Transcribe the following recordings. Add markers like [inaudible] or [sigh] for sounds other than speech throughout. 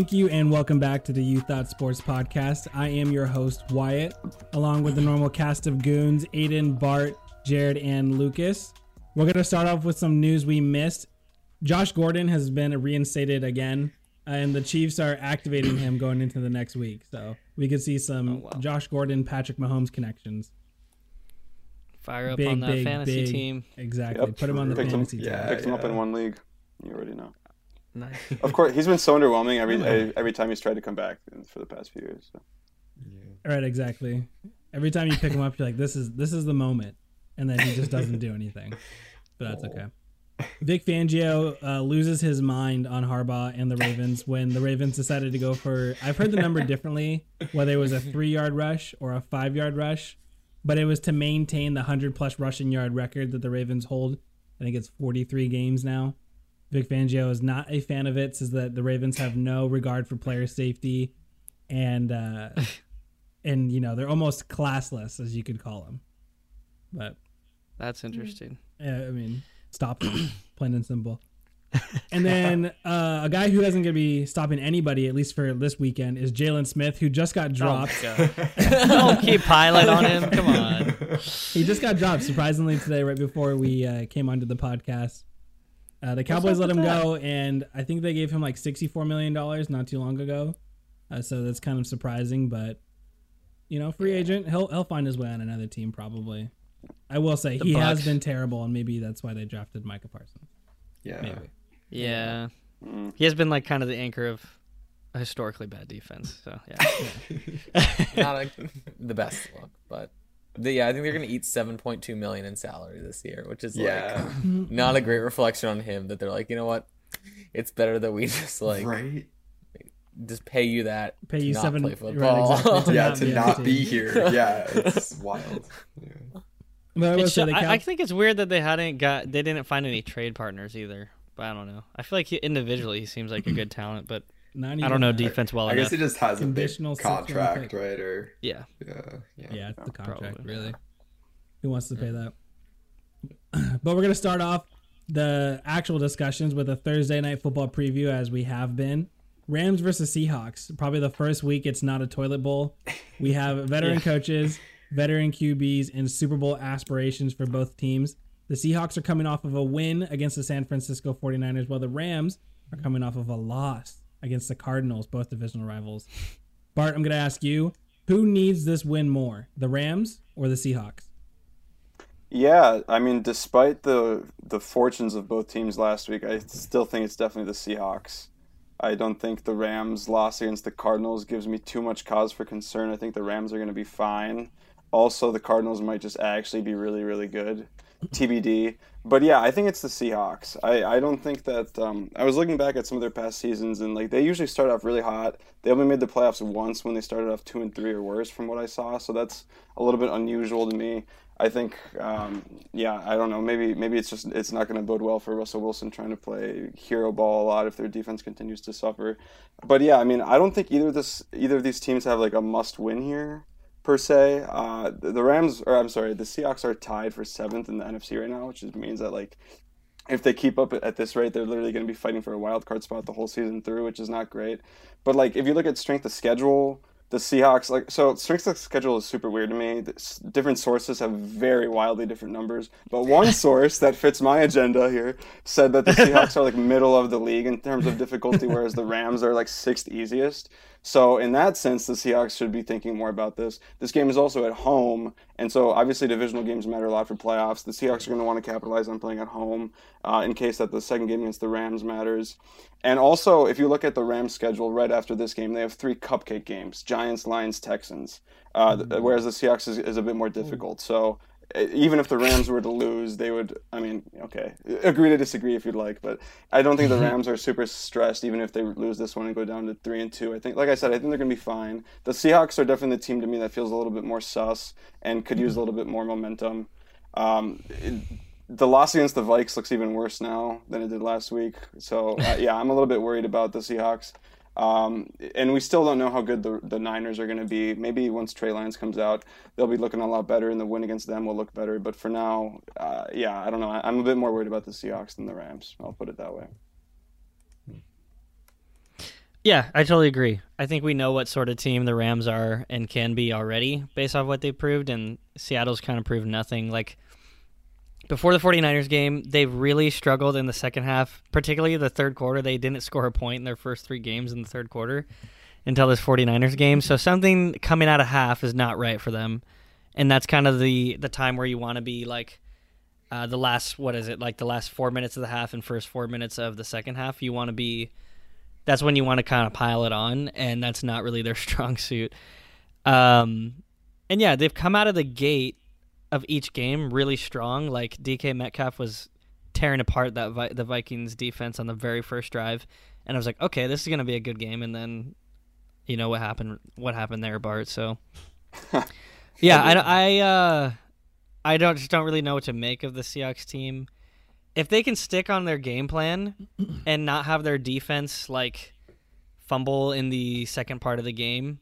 Thank you and welcome back to the You Thought Sports Podcast. I am your host, Wyatt, along with the normal cast of goons Aiden, Bart, Jared, and Lucas. We're going to start off with some news we missed. Josh Gordon has been reinstated again, and the Chiefs are activating him going into the next week. So we could see some Oh, wow. Josh Gordon, Patrick Mahomes connections. Fire up Big, on that big, fantasy big. team. Exactly. Yep. Put him on the Picked him- fantasy yeah. team. Picked him up in one league. You already know. Nice. [laughs] Of course, he's been so underwhelming every every, every time he's tried to come back for the past few years. So. Right, exactly. Every time you pick him up, you're like, "This is this is the moment," and then he just doesn't do anything. But that's okay. Vic Fangio uh, loses his mind on Harbaugh and the Ravens when the Ravens decided to go for. I've heard the number differently, whether it was a three-yard rush or a five-yard rush, but it was to maintain the hundred-plus rushing yard record that the Ravens hold. I think it's 43 games now. Vic Fangio is not a fan of it. Says that the Ravens have no regard for player safety, and uh, [laughs] and you know they're almost classless, as you could call them. But That's interesting. yeah, I mean, stop them, [clears throat] plain and simple. And then [laughs] uh, a guy who isn't going to be stopping anybody, at least for this weekend, is Jaylon Smith, who just got dropped. Oh, [laughs] Don't keep piling on him. Come on. he just got dropped surprisingly today, right before we uh, came onto the podcast. Uh, the Cowboys let him go, and I think they gave him like sixty-four million dollars not too long ago. Uh, so that's kind of surprising, but you know, free agent, he'll he'll find his way on another team probably. I will say The he has been terrible, and maybe that's why they drafted Micah Parsons. yeah. Maybe. Yeah. Mm. He has been like kind of the anchor of a historically bad defense. So yeah. [laughs] [laughs] not a, the best look, but the, yeah, I think they're gonna eat seven point two million in salary this year, which is Yeah. like [laughs] not a great reflection on him. That they're like, you know what, it's better that we [laughs] just like right? just pay you that Pay to you not seven- play right, football. exactly. To [laughs] yeah, not to be not the be here. Yeah, it's wild. Yeah. But I will It's say ju- the Cow- I, I think it's weird that they hadn't got they didn't find any trade partners either. But I don't know. I feel like he, individually he seems like a good talent, but not I don't know defense well I enough. guess he just has a big Conditional six-round contract, pick. right? Or yeah. yeah, yeah. Yeah, it's the contract, Probably. really. Who wants to pay that? [clears throat] but we're going to start off the actual discussions with a Thursday night football preview as we have been. Rams versus Seahawks. Probably the first week it's not a toilet bowl. We have [laughs] veteran Yeah. coaches, veteran QBs, and Super Bowl aspirations for both teams. The Seahawks are coming off of a win against the San Francisco 49ers, while the Rams are coming off of a loss against the Cardinals, both divisional rivals. Bart, I'm going to ask you who needs this win more, the Rams or the Seahawks? Yeah, I mean, despite the the fortunes of both teams last week, I still think it's definitely the Seahawks. I don't think the Rams' loss against the Cardinals gives me too much cause for concern. I think the Rams are going to be fine. Also, the Cardinals might just actually be really, really good. TBD. But yeah, I think it's the Seahawks. I, I don't think that. Um, I was looking back at some of their past seasons, and like they usually start off really hot. They only made the playoffs once when they started off two and three or worse, from what I saw. So that's a little bit unusual to me. I think, um, yeah, I don't know. Maybe maybe it's just it's not going to bode well for Russell Wilson trying to play hero ball a lot if their defense continues to suffer. But yeah, I mean, I don't think either of this either of these teams have like a must win here per se. Uh, the Rams, or I'm sorry, the Seahawks are tied for seventh in the NFC right now, which means that like if they keep up at this rate, they're literally going to be fighting for a wild card spot the whole season through, which is not great. But like if you look at strength of schedule, the Seahawks like so strength of schedule is super weird to me. Different sources have very wildly different numbers, but one [laughs] source that fits my agenda here said that the Seahawks are like [laughs] middle of the league in terms of difficulty, whereas the Rams are like sixth easiest. So in that sense, the Seahawks should be thinking more about this. This game is also at home, and so obviously divisional games matter a lot for playoffs. The Seahawks are going to want to capitalize on playing at home uh, in case that the second game against the Rams matters. And also, if you look at the Rams' schedule right after this game, they have three cupcake games: Giants, Lions, Texans. Uh, th- whereas the Seahawks is, is a bit more difficult. So even if the Rams were to lose, they would. I mean, okay, agree to disagree if you'd like, but I don't think the Rams are super stressed. Even if they lose this one and go down to three and two, I think, like I said, I think they're going to be fine. The Seahawks are definitely the team to me that feels a little bit more sus and could use a little bit more momentum. Um, it- the loss against the Vikes looks even worse now than it did last week. So uh, [laughs] yeah, I'm a little bit worried about the Seahawks. Um, and we still don't know how good the, the Niners are going to be. Maybe once Trey Lance comes out, they'll be looking a lot better, and the win against them will look better. But for now, uh, yeah, I don't know. I, I'm a bit more worried about the Seahawks than the Rams. I'll put it that way. Yeah, I totally agree. I think we know what sort of team the Rams are and can be already based off what they've proved, and Seattle's kind of proved nothing. Like before the 49ers game, they've really struggled in the second half, particularly the third quarter. They didn't score a point in their first three games in the third quarter until this 49ers game. So something coming out of half is not right for them. And that's kind of the, the time where you want to be like uh, the last, what is it, like the last four minutes of the half and first four minutes of the second half. You want to be that's when you want to kind of pile it on, and that's not really their [laughs] strong suit. Um, and yeah, they've come out of the gate of each game really strong. Like DK Metcalf was tearing apart that Vi- the Vikings defense on the very first drive, and I was like, okay, this is gonna be a good game. And then, you know what happened? What happened there, Bart? So, [laughs] yeah, I I uh, I don't just don't really know what to make of the Seahawks team if they can stick on their game plan and not have their defense like fumble in the second part of the game,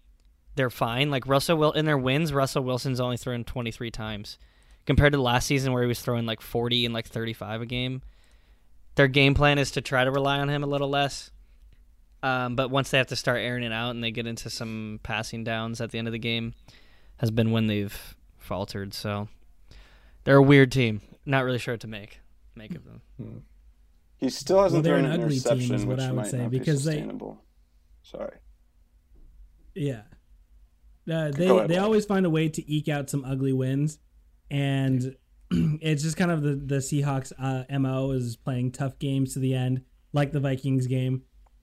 they're fine. Like Russell will in their wins, Russell Wilson's only thrown 23 times compared to last season where he was throwing like 40 and like 35 a game. Their game plan is to try to rely on him a little less. Um, but once they have to start airing it out and they get into some passing downs at the end of the game, has been when they've faltered. So they're a weird team. Not really sure what to make make of them. He still hasn't Well, they're thrown an an ugly team interception, is what which I would might say, not be because they- sustainable. Sorry. Yeah. Uh, they they always find a way to eke out some ugly wins, and [clears throat] it's just kind of the the Seahawks uh, mo is playing tough games to the end, like the Vikings game.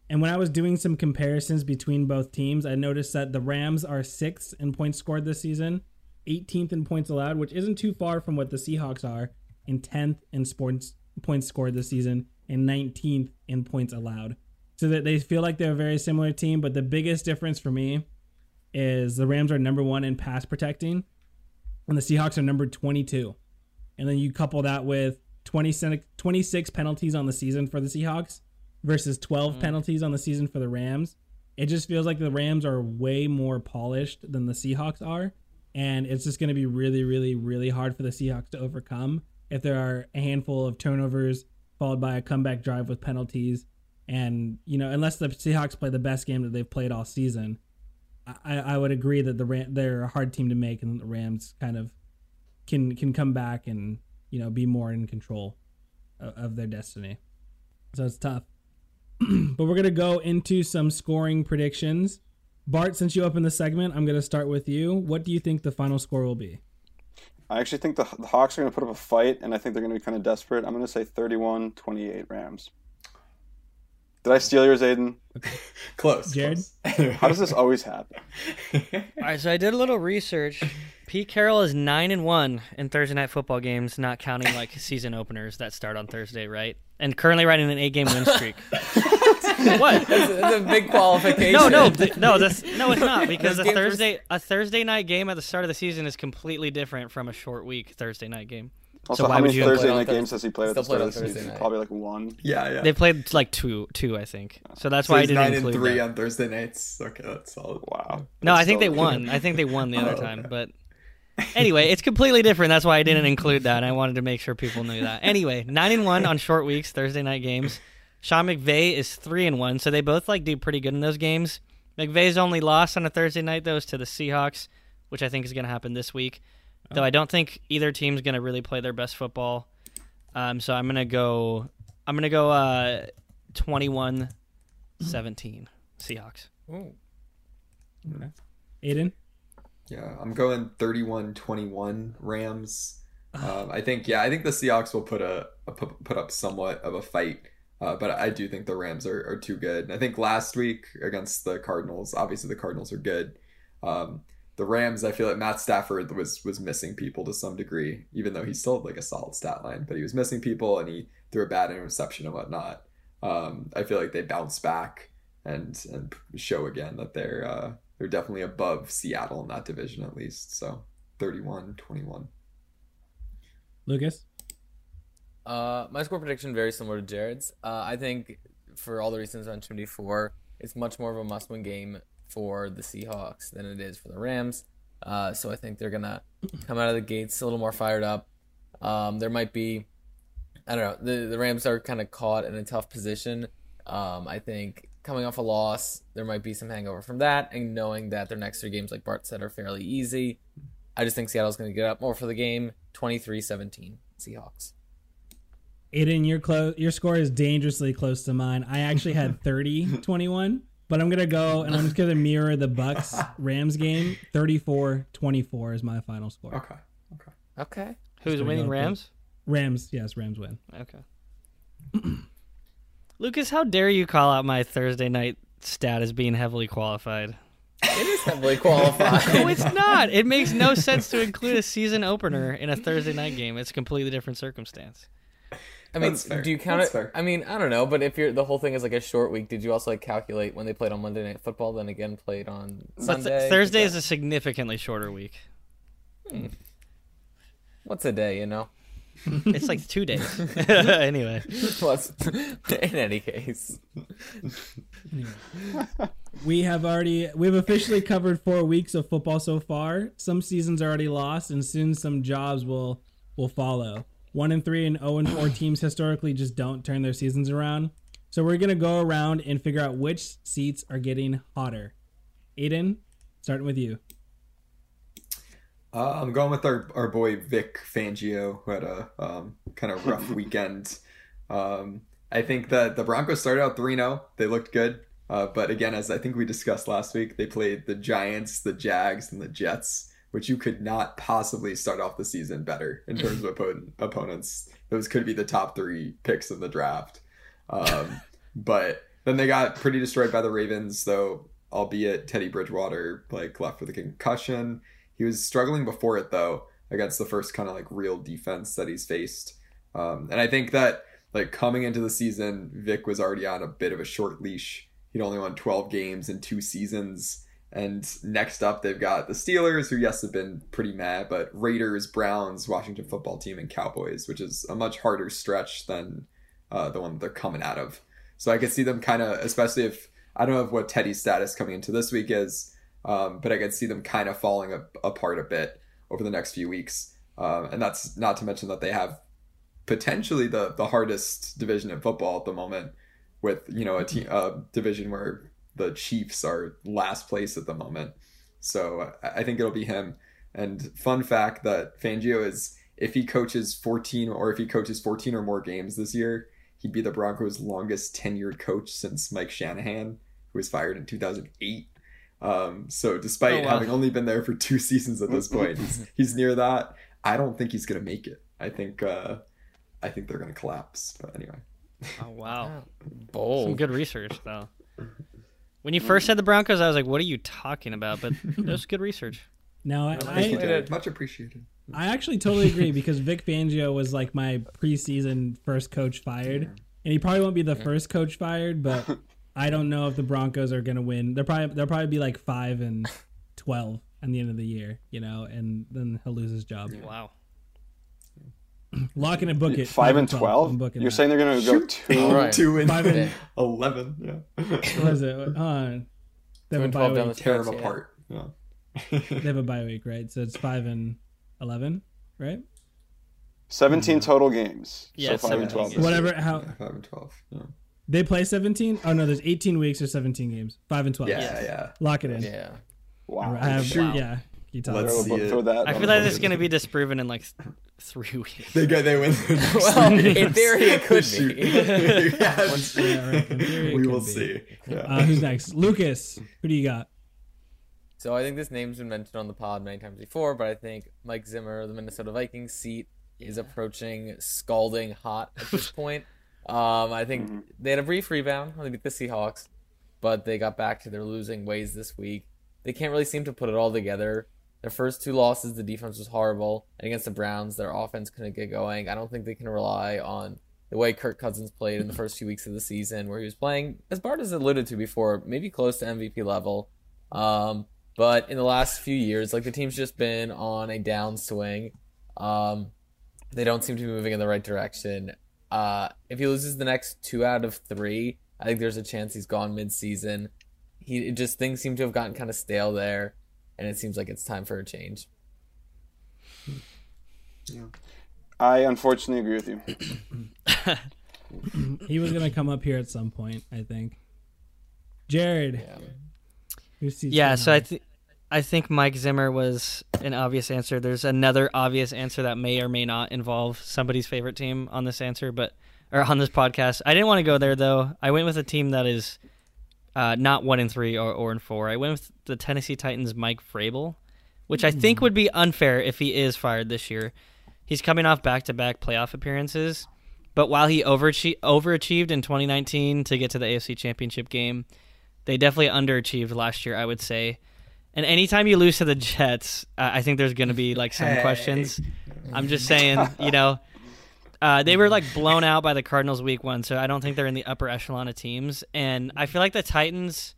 And when I was doing some comparisons between both teams, I noticed that the Rams are sixth in points scored this season, 18th in points allowed, which isn't too far from what the Seahawks are, and 10th in sports points scored this season, and 19th in points allowed. So that they feel like they're a very similar team, but the biggest difference for me is the Rams are number one in pass protecting, and the Seahawks are number 22. And then you couple that with 26, 26 penalties on the season for the Seahawks versus 12 mm. penalties on the season for the Rams. It just feels like the Rams are way more polished than the Seahawks are. And it's just going to be really, really, really hard for the Seahawks to overcome if there are a handful of turnovers followed by a comeback drive with penalties. And, you know, unless the Seahawks play the best game that they've played all season, I, I would agree that the Ram, they're a hard team to make, and the Rams kind of can can come back and you know be more in control of, of their destiny. So it's tough. [clears throat] but we're gonna go into some scoring predictions. Bart, since you opened the segment, I'm gonna start with you. What do you think the final score will be? I actually think the, the Hawks are going to put up a fight, and I think they're going to be kind of desperate. I'm going to say 31 28 Rams. Did I steal yours, Aiden? [laughs] Close. Jared? close. [laughs] How does this always happen? [laughs] All right, so I did a little research. Pete Carroll is nine and one in Thursday night football games, not counting like season openers that start on Thursday, right? And currently riding an eight-game win streak. what? That's, that's a big qualification. No, no, th- no. That's no, it's not because a Those games Thursday a Thursday night game at the start of the season is completely different from a short week Thursday night game. Also, So why how would many you- Thursday night games has he played at still the start played of the Thursday season? night. Probably like one. yeah, yeah. They played like two, two, I think. So that's so why I didn't nine and include three that. on Thursday nights. Okay, that's solid. Wow. No, That's I think they won. I think they won the [laughs] other Oh, time, okay. but anyway, it's completely different. That's why I didn't include that. I wanted to make sure people knew that. Anyway, nine and one on short weeks, Thursday night games. Sean McVay is three and one, so they both like do pretty good in those games. McVay's only loss on a Thursday night though is to the Seahawks, which I think is going to happen this week. Though I don't think either team's going to really play their best football. Um, so I'm going to go. I'm going to go uh, 21 17 Seahawks. Ooh. Aiden, Yeah, I'm going 31-21 Rams. Um, I think yeah, I think the Seahawks will put a, a put up somewhat of a fight, uh, but I do think the Rams are, are too good. And I think last week against the Cardinals, obviously the Cardinals are good. Um, the Rams, I feel like Matt Stafford was was missing people to some degree, even though he still had like a solid stat line, but he was missing people and he threw a bad interception and whatnot. Um, I feel like they bounce back and and show again that they're uh, they're definitely above Seattle in that division at least. So 31-21. Lucas. Uh, my score prediction very similar to Jared's. Uh, I think for all the reasons mentioned before, it's much more of a must-win game for the Seahawks than it is for the Rams. Uh, so I think they're gonna come out of the gates a little more fired up. Um, there might be, I don't know, the the Rams are kind of caught in a tough position. Um, I think coming off a loss, there might be some hangover from that, and knowing that their next three games, like Bart said, are fairly easy. I just think Seattle's going to get up more for the game. 23-17 Seahawks. Aiden, your close your score is dangerously close to mine. I actually had 30-21, but I'm gonna go and I'm just gonna [laughs] mirror the Bucks Rams game. 34-24 is my final score. Okay. Okay. Okay. Who's winning? go with it. Rams. Rams, yes, Rams win. Okay. [clears throat] Lucas, how dare you call out my Thursday night stat as being heavily qualified? It is heavily qualified. [laughs] No, it's not. It makes no sense to include a season opener in a Thursday night game. It's a completely different circumstance. I mean, That's fair. do you count That's it? fair. I mean, I don't know, but if you're the whole thing is like a short week, did you also like calculate when they played on Monday Night Football, then again played on But Sunday? th- Thursday is a significantly shorter week. Hmm. what's a day, you know? [laughs] It's like two days. [laughs] [laughs] anyway, Plus, in any case, We have already we've officially covered four weeks of football so far. Some seasons are already lost, and soon some jobs will will follow. One and three and zero and four [sighs] teams historically just don't turn their seasons around. So we're gonna go around and figure out which seats are getting hotter. Aiden, starting with you. Uh, I'm going with our, our boy Vic Fangio, who had a um, kind of rough [laughs] weekend. Um, I think that the Broncos started out 3 0. They looked good. Uh, but again, as I think we discussed last week, they played the Giants, the Jags, and the Jets, which you could not possibly start off the season better in terms of opponent, opponents. Those could be the top three picks in the draft. Um, [laughs] but then they got pretty destroyed by the Ravens, though, albeit Teddy Bridgewater like left with a concussion. He was struggling before it though against the first kind of like real defense that he's faced. Um, and I think that like coming into the season, Vic was already on a bit of a short leash. He'd only won 12 games in two seasons. And next up, they've got the Steelers, who, yes, have been pretty mad, but Raiders, Browns, Washington football team, and Cowboys, which is a much harder stretch than uh, the one they're coming out of. So I could see them kind of, especially if I don't know what Teddy's status coming into this week is, um, but I could see them kind of falling a, apart a bit over the next few weeks. Um, and that's not to mention that they have potentially the the hardest division in football at the moment, with you know a team a division where the Chiefs are last place at the moment. So I I think it'll be him. And fun fact that Fangio is if he coaches 14 or if he coaches 14 or more games this year, he'd be the Broncos' longest tenured coach since Mike Shanahan, who was fired in 2008. Um, so despite Oh, wow. having only been there for two seasons at this point, he's, [laughs] he's near that. I don't think he's gonna make it. I think uh, I think they're gonna collapse. But anyway, oh wow, some good research though. When you first said the Broncos, I was like, "What are you talking about?" But [laughs] that was good research. No, I, thank you, I, Much appreciated. I actually totally agree because Vic Fangio was like my preseason first coach fired, and he probably won't be the first coach fired, but [laughs] I don't know if the Broncos are gonna win. They're probably they'll probably be like five and twelve at the end of the year, you know, and then he'll lose his job. Wow. Lock in and book it. Five and twelve. You're that. saying they're going to go two? All right. Two and Five and- [laughs] eleven. Yeah, What is it? Hold on. They have, a and bye 12 down week. the tear them stretch, yeah. apart. Yeah. they have a bye week, right? So it's five and eleven, right? Seventeen total games. Yeah, so five and twelve. games. this year. Whatever. How Five and twelve. Yeah. they play seventeen? Oh no, there's eighteen weeks or seventeen games. Five and twelve. Yeah, yeah. Lock it in. Yeah. Wow. I have, Shoot. yeah. You talk. Let's see it. that I feel like board. it's going to be disproven in like th- three weeks. They go. They win. [laughs] Well, [laughs] [laughs] in theory, it could be. Yes. Yeah, right. Theory, we will be. see. Yeah. Uh, who's next? Lucas. Who do you got? So I think this name's been mentioned on the pod many times before, but I think Mike Zimmer, the Minnesota Vikings seat, is approaching scalding hot at this point. Um, I think Mm-hmm. they had a brief rebound when they beat the Seahawks, but they got back to their losing ways this week. They can't really seem to put it all together. Their first two losses, the defense was horrible, and against the Browns, their offense couldn't get going. I don't think they can rely on the way Kirk Cousins played in the first few weeks of the season, where he was playing, as Bart has alluded to before, maybe close to MVP level. Um, but in the last few years, like the team's just been on a downswing. Um, they don't seem to be moving in the right direction. Uh, if he loses the next two out of three, I think there's a chance he's gone mid-season. He just things seem to have gotten kind of stale there, and it seems like it's time for a change. Yeah. I unfortunately agree with you. [coughs] He was gonna come up here at some point, I think. Jared. Yeah. Yeah, so I high? think I think Mike Zimmer was an obvious answer. There's another obvious answer that may or may not involve somebody's favorite team on this answer, but or on this podcast. I didn't want to go there though. I went with a team that is uh, not one in three or, or in four. I went with the Tennessee Titans' Mike Vrabel, which I think would be unfair if he is fired this year. He's coming off back-to-back playoff appearances, but while he overachieved, overachieved in 2019 to get to the AFC Championship game, they definitely underachieved last year. I would say. And anytime you lose to the Jets, uh, I think there's going to be like some Hey. questions. I'm just [laughs] saying, you know, uh, they were like blown out by the Cardinals week one, so I don't think they're in the upper echelon of teams. And I feel like the Titans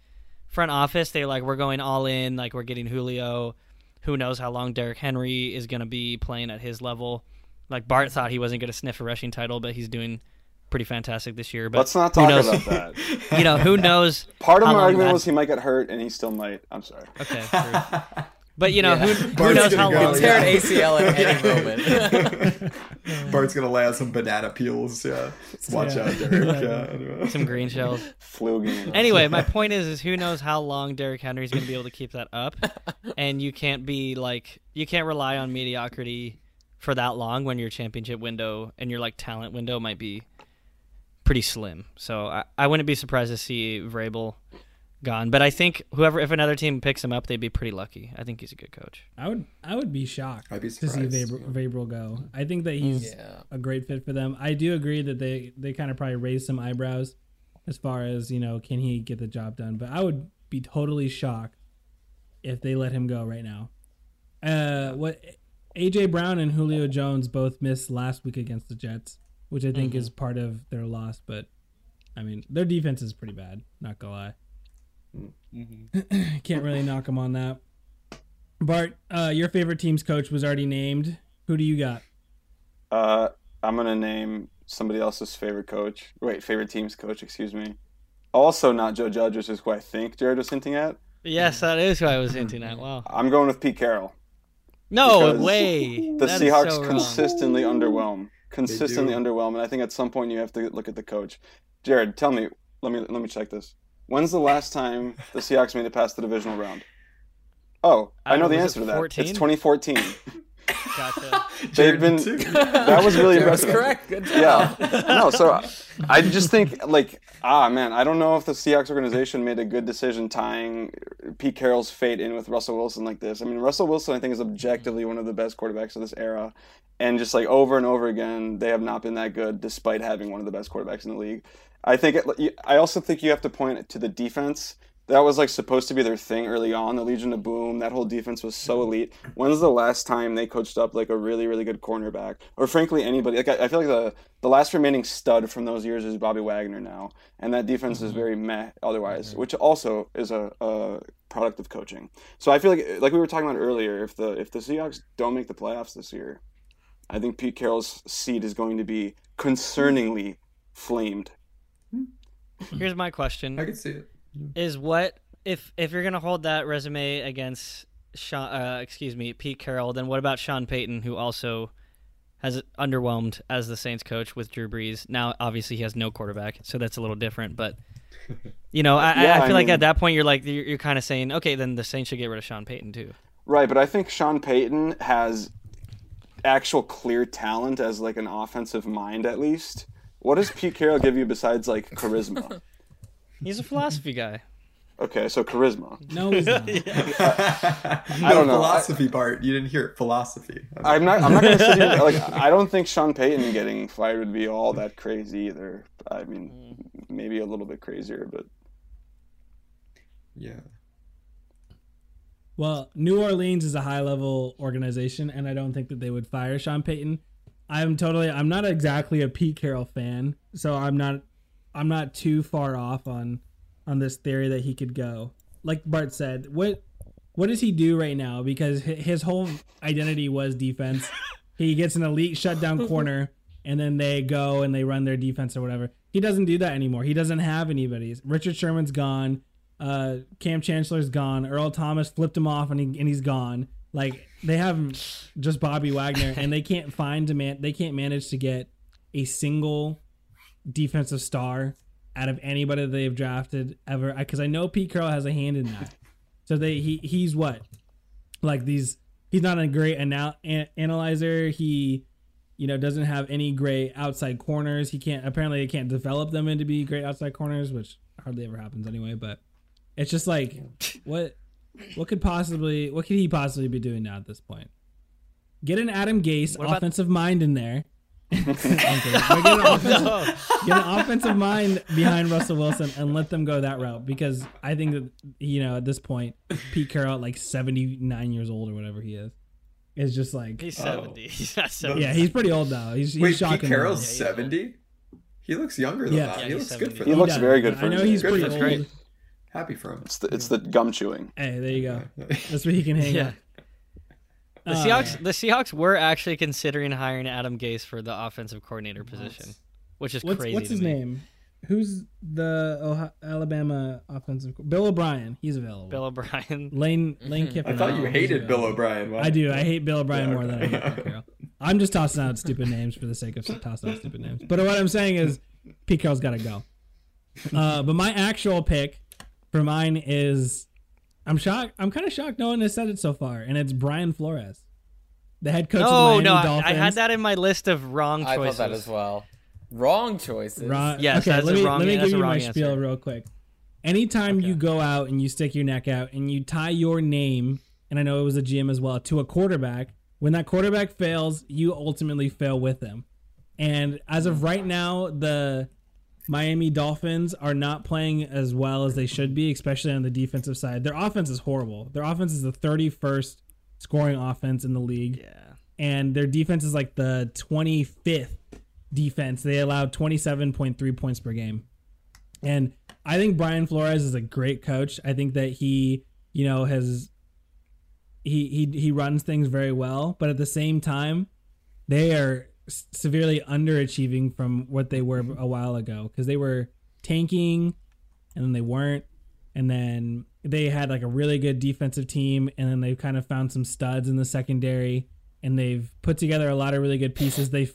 front office, they're like, we're going all in, like we're getting Julio. Who knows how long Derrick Henry is going to be playing at his level? Like Bart thought he wasn't going to sniff a rushing title, but he's doing pretty fantastic this year. But Let's not talk knows? about that. [laughs] you know, who knows? Part of my argument was he might get hurt, and he still might. I'm sorry. Okay. [laughs] but you know, Yeah. who, who Bart's knows gonna how go, long? Could tear an yeah. ACL at any [laughs] moment. [laughs] Bart's gonna lay out some banana peels. Yeah, [laughs] watch Yeah. out, Derrick. Yeah. Some green shells. Flu game. Anyway, my point is, is who knows how long Derrick Henry's going to be able to keep that up, and you can't be like you can't rely on mediocrity for that long when your championship window and your like talent window might be pretty slim. So I, I wouldn't be surprised to see Vrabel gone, but I think whoever if another team picks him up, they'd be pretty lucky. I think he's a good coach. I would I would be shocked I'd be to see surprised. Vabr- Vrabel go. I think that he's yeah. a great fit for them. I do agree that they they kind of probably raised some eyebrows as far as you know can he get the job done. But I would be totally shocked if they let him go right now. Uh, what AJ Brown and Julio Jones both missed last week against the Jets, which I think is part of their loss. But I mean, their defense is pretty bad. Not gonna lie. [clears throat] Can't really knock them on that. Bart, uh, your favorite team's coach was already named. Who do you got? Uh, I'm gonna name somebody else's favorite coach. Wait, favorite team's coach. Excuse me. Also, not Joe Judge, which is who I think Jared was hinting at. Yes, that is who I was hinting at. Wow. [laughs] I'm going with Pete Carroll. No way. The That is Seahawks so wrong. consistently underwhelm. Consistently underwhelm, and I think at some point you have to look at the coach. Jared, tell me. Let me let me check this. When's the last time the Seahawks made it past the divisional round? Oh, I, I know the answer to that. 14? It's 2014. Gotcha. [laughs] They've Jared been too. that was really [laughs] Jared was impressive. correct. Good job. Yeah. No, so [laughs] I just think like ah man, I don't know if the Seahawks organization made a good decision tying Pete Carroll's fate in with Russell Wilson like this. I mean, Russell Wilson I think is objectively one of the best quarterbacks of this era. And just like over and over again, they have not been that good despite having one of the best quarterbacks in the league. I think it, I also think you have to point to the defense. That was like supposed to be their thing early on. The Legion of Boom, that whole defense was so mm-hmm. elite. When's the last time they coached up like a really, really good cornerback, or frankly anybody? Like I, I feel like the the last remaining stud from those years is Bobby Wagner now, and that defense is mm-hmm. very meh otherwise, mm-hmm. which also is a, a product of coaching. So I feel like like we were talking about earlier, if the if the Seahawks don't make the playoffs this year, I think Pete Carroll's seat is going to be concerningly flamed. [laughs] Here's my question. I can see it. is what if if you're gonna hold that resume against Sean, uh, excuse me, Pete Carroll, then what about Sean Payton, who also has underwhelmed as the Saints coach with Drew Brees? Now, obviously, he has no quarterback, so that's a little different. But [laughs] you know, I, Yeah, I, I I feel like mean- at that point, you're like you're, you're kind of saying, okay, then the Saints should get rid of Sean Payton too. Right, but I think Sean Payton has actual clear talent as like an offensive mind at least. What does Pete Carroll give you besides like charisma? [laughs] He's a philosophy guy. Okay, so charisma. No, he's not. [laughs] [laughs] I don't know. Philosophy part. You didn't hear it. Philosophy. I'm not. I'm not gonna sit here. Like, I don't think Sean Payton getting fired would be all that crazy either. I mean, maybe a little bit crazier, but yeah. Well, New Orleans is a high level organization, and I don't think that they would fire Sean Payton. I'm totally. I'm not exactly a Pete Carroll fan, so I'm not. I'm not too far off on on this theory that he could go. Like Bart said, what what does he do right now? Because his whole identity was defense. [laughs] he gets an elite shutdown corner, and then they go and they run their defense or whatever. He doesn't do that anymore. He doesn't have anybody. Richard Sherman's gone. Uh, Kam Chancellor's gone. Earl Thomas flipped him off, and, he, and he's gone. Like they have just Bobby Wagner, and they can't find a man. They can't manage to get a single defensive star out of anybody that they've drafted ever. Because I know Pete Carroll has a hand in that. So they he he's what like these. He's not a great anal- an- analyzer. He you know doesn't have any great outside corners. He can't apparently he can't develop them into be great outside corners, which hardly ever happens anyway. But it's just like what what could possibly what could he possibly be doing now at this point? Get an Adam Gase What about- offensive mind in there. [laughs] I'm kidding. But get, an offensive, get an offensive mind behind Russell Wilson and let them go that route because I think that you know at this point Pete Carroll at like 79 years old or whatever he is is just like He's Oh. 70. [laughs] He's not 70. yeah he's pretty old now. He's, he's Wait, Pete shocking. Carroll's Yeah, seventy. He looks younger than Yeah. that. Yeah, he he's looks good 70. for He them. looks very good for I know his he's age. pretty Good old. for him. Happy for him. It's the it's the gum chewing. Hey, there you go. [laughs] That's where he can hang Yeah. out. The Uh, Seahawks, the Seahawks were actually considering hiring Adam Gase for the offensive coordinator position, which is What's crazy. what's to his me. name? Who's the Ohio, Alabama offensive? Bill O'Brien. He's available. Bill O'Brien. [laughs] Lane Lane [laughs] Kiffin. I thought you hated Bill. O'Brien. Why- I do. I hate Bill O'Brien Yeah, more than I okay. hate Pete Carroll. I'm just tossing out stupid names for the sake of tossing out stupid names. But what I'm saying is, Pete Carroll's got to go. Uh, but my actual pick for mine is, I'm shocked. I'm kind of shocked no one has said it so far, and it's Brian Flores, the head coach No, of the Miami no, I, Dolphins. I had that in my list of wrong choices. I choices. thought that as well. Wrong choices. Ron, Yes, okay, that's let a me wrong- let me that's give you wrong my spiel real quick. Anytime you go out and you stick your neck out and you tie your name, and I know it was a GM as well, to a quarterback, when that quarterback fails, you ultimately fail with them. And as of right now, the Miami Dolphins are not playing as well as they should be, especially on the defensive side. Their offense is horrible. Their offense is the 31st scoring offense in the league Yeah. and their defense is like the 25th defense. They allowed 27.3 points per game. And I think Brian Flores is a great coach. I think that he, you know, has he he he runs things very well, but at the same time, they are severely underachieving from what they were mm-hmm. a while ago because they were tanking and then they weren't and then they had like a really good defensive team and then they've kind of found some studs in the secondary and they've put together a lot of really good pieces. They've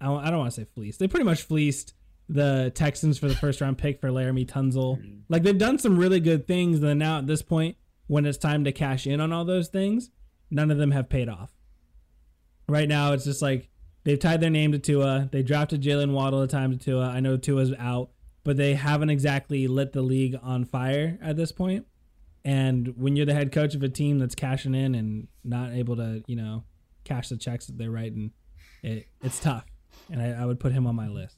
i don't, don't want to say fleeced. They pretty much fleeced the texans for the first round pick for Laremy Tunsil. Mm-hmm. Like they've done some really good things and then now at this point when it's time to cash in on all those things none of them have paid off. Right now it's just like they've tied their name to Tua. They drafted Jaylen Waddle a time to Tua. I know Tua's out, but they haven't exactly lit the league on fire at this point. And when you're the head coach of a team that's cashing in and not able to, you know, cash the checks that they're writing, it, it's tough. And I, I would put him on my list.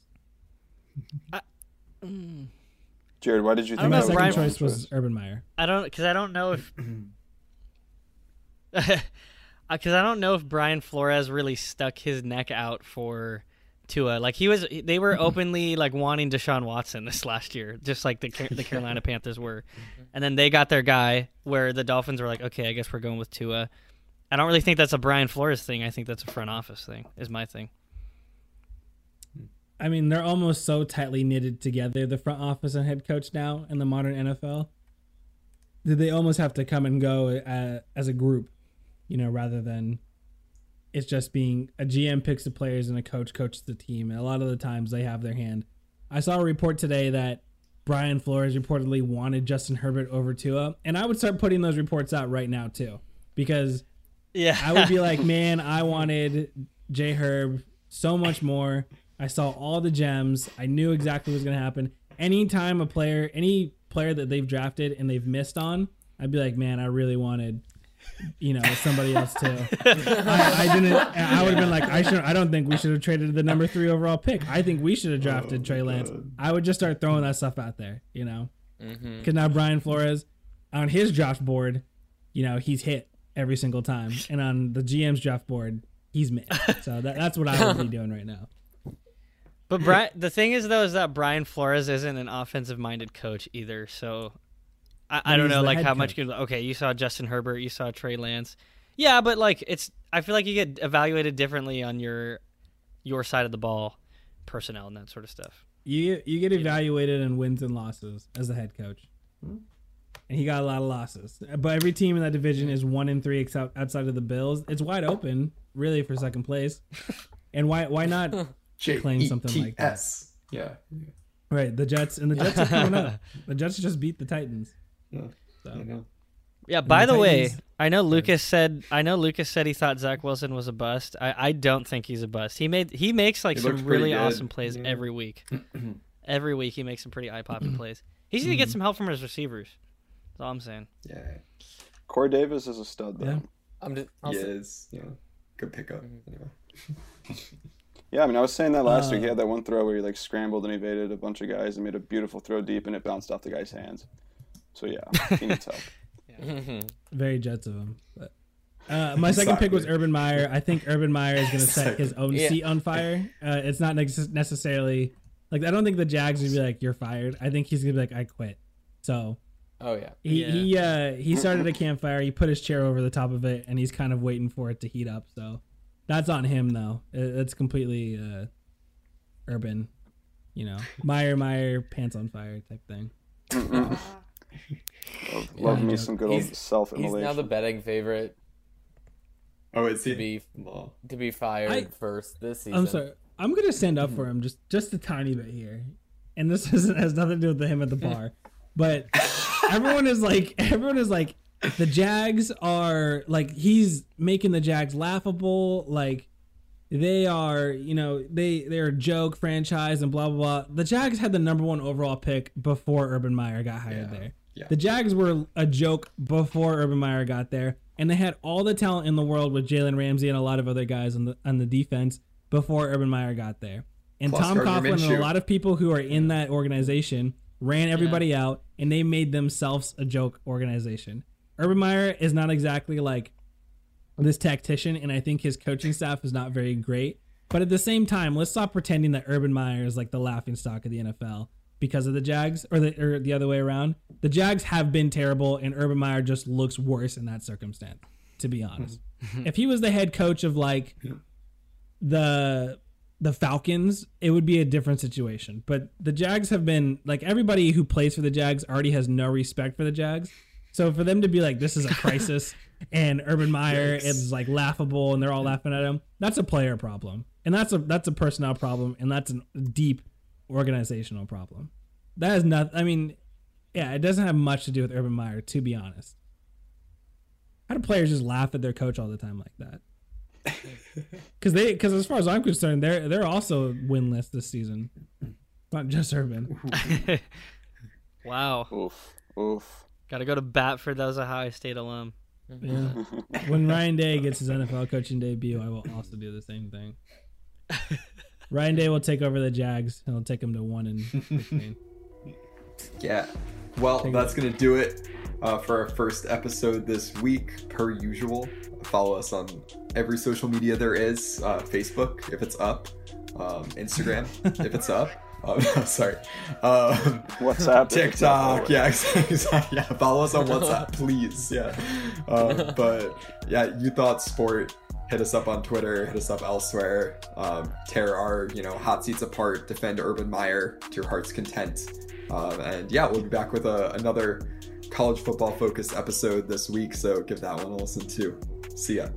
Jared, why did you think don't my know, that second was choice was Urban Meyer. I don't because I don't know if [clears throat] [laughs] because I don't know if Brian Flores really stuck his neck out for Tua. Like he was, they were [laughs] openly like wanting Deshaun Watson this last year, just like the the Carolina [laughs] Panthers were, and then they got their guy. Where the Dolphins were like, okay, I guess we're going with Tua. I don't really think that's a Brian Flores thing. I think that's a front office thing. Is my thing. I mean, they're almost so tightly knitted together, the front office and head coach now in the modern NFL, that they almost have to come and go uh, as a group, you know, rather than it's just being a GM picks the players and a coach coaches the team. And a lot of the times they have their hand. I saw a report today that Brian Flores reportedly wanted Justin Herbert over Tua, and I would start putting those reports out right now too, because Yeah, I would be like, [laughs] man, I wanted J Herb so much more. I saw all the gems. I knew exactly what was going to happen. Anytime a player, any player that they've drafted and they've missed on, I'd be like, man, I really wanted, you know, somebody else too. [laughs] I, I didn't. I would have been like, I should. I don't think we should have traded the number three overall pick. I think we should have drafted oh, Trey Lance. I would just start throwing that stuff out there, you know, mm-hmm. because now Brian Flores on his draft board, you know, he's hit every single time, and on the GM's draft board, he's missed. So that, that's what I would be [laughs] doing right now. But Brian, the thing is though, is that Brian Flores isn't an offensive-minded coach either. So I, I don't know, like head how much coach. good. Okay, you saw Justin Herbert, you saw Trey Lance. Yeah, but like it's, I feel like you get evaluated differently on your your side of the ball, personnel and that sort of stuff. You you get evaluated in wins and losses as a head coach, hmm? and he got a lot of losses. But every team in that division is one in three except outside of the Bills. It's wide open, really, for second place. And why why not [laughs] claim something like that. T S. Yeah. Right, the Jets and the Jets are [laughs] coming up. The Jets just beat the Titans. Yeah, So. Know. Yeah. By the the way, Titans- I know Lucas said I know Lucas said he thought Zach Wilson was a bust. I, I don't think he's a bust. He made he makes like He some really good. awesome plays Yeah. every week. [clears throat] every week he makes some pretty eye popping [clears throat] plays. He's gonna get some help from his receivers. That's all I'm saying. Yeah, Corey Davis is a stud though. Yeah. I'm just. he I'll say- is. Yeah, good pickup. Anyway. [laughs] Yeah, I mean, I was saying that last Uh, week. He had that one throw where he like scrambled and evaded a bunch of guys and made a beautiful throw deep, and it bounced off the guy's hands. So yeah, he needs help. Very Jets of him. But uh, my second pick was Urban Meyer. I think Urban Meyer is going [laughs] to set his own Yeah. seat on fire. Uh, it's not neces- necessarily like I don't think the Jags would be like you're fired. I think he's gonna be like I quit. So Oh yeah. he Yeah. he uh, he started a campfire. He put his chair over the top of it, and he's kind of waiting for it to heat up. So that's on him though. It, it's completely uh, Urban. You know, Meyer Meyer pants on fire type thing. [laughs] Love, love Yeah, me I some good old He's- He's self-immolation. now the betting favorite Oh, is he? to be to be fired I- first this season. I'm sorry. I'm gonna stand up for him just just a tiny bit here, and this [laughs] isn't, has nothing to do with him at the [laughs] bar, but everyone is like [laughs] everyone is like the Jags are like he's making the Jags laughable, like they are you know they they're a joke franchise and blah blah blah. The Jags had the number one overall pick before Urban Meyer got hired Yeah. there. Yeah. The Jags were a joke before Urban Meyer got there, and they had all the talent in the world with Jalen Ramsey and a lot of other guys on the on the defense before Urban Meyer got there. And Plus Tom Gardner Coughlin and a lot of people who are in that organization ran everybody out, and they made themselves a joke organization. Urban Meyer is not exactly like this tactician, and I think his coaching staff is not very great. But at the same time, let's stop pretending that Urban Meyer is like the laughing stock of the NFL because of the Jags, or the or the other way around. The Jags have been terrible, and Urban Meyer just looks worse in that circumstance. To be honest, [laughs] if he was the head coach of like the the Falcons, it would be a different situation. But the Jags have been like everybody who plays for the Jags already has no respect for the Jags. So for them to be like this is a [laughs] crisis and Urban Meyer Yikes. is like laughable and they're all laughing at him, that's a player problem. And that's a that's a personnel problem and that's a deep organizational problem. That is has not I mean, yeah, it doesn't have much to do with Urban Meyer to be honest. How do players just laugh at their coach all the time like that? [laughs] Because they, because as far as I'm concerned, they're they're also winless this season. Not just Urban. [laughs] Wow. Oof, oof. Got to go to bat for those Ohio State alum. Yeah. [laughs] When Ryan Day gets his NFL coaching debut, I will also do the same thing. Ryan Day will take over the Jags. and He'll take them to one and. [laughs] Yeah. Well, Take it that's going to do it uh, for our first episode this week, per usual. Follow us on every social media there is uh, Facebook, if it's up, um, Instagram, if it's up. [laughs] Um, [laughs] sorry. Um, WhatsApp. if it's TikTok, yeah, exactly. Yeah, follow us on WhatsApp, please. Yeah. Um, but yeah, you thought sport. Hit us up on Twitter. Hit us up elsewhere. Um, tear our, you know, hot seats apart. Defend Urban Meyer to your heart's content. Um, and yeah, we'll be back with a, another college football focused episode this week. So give that one a listen too. See ya.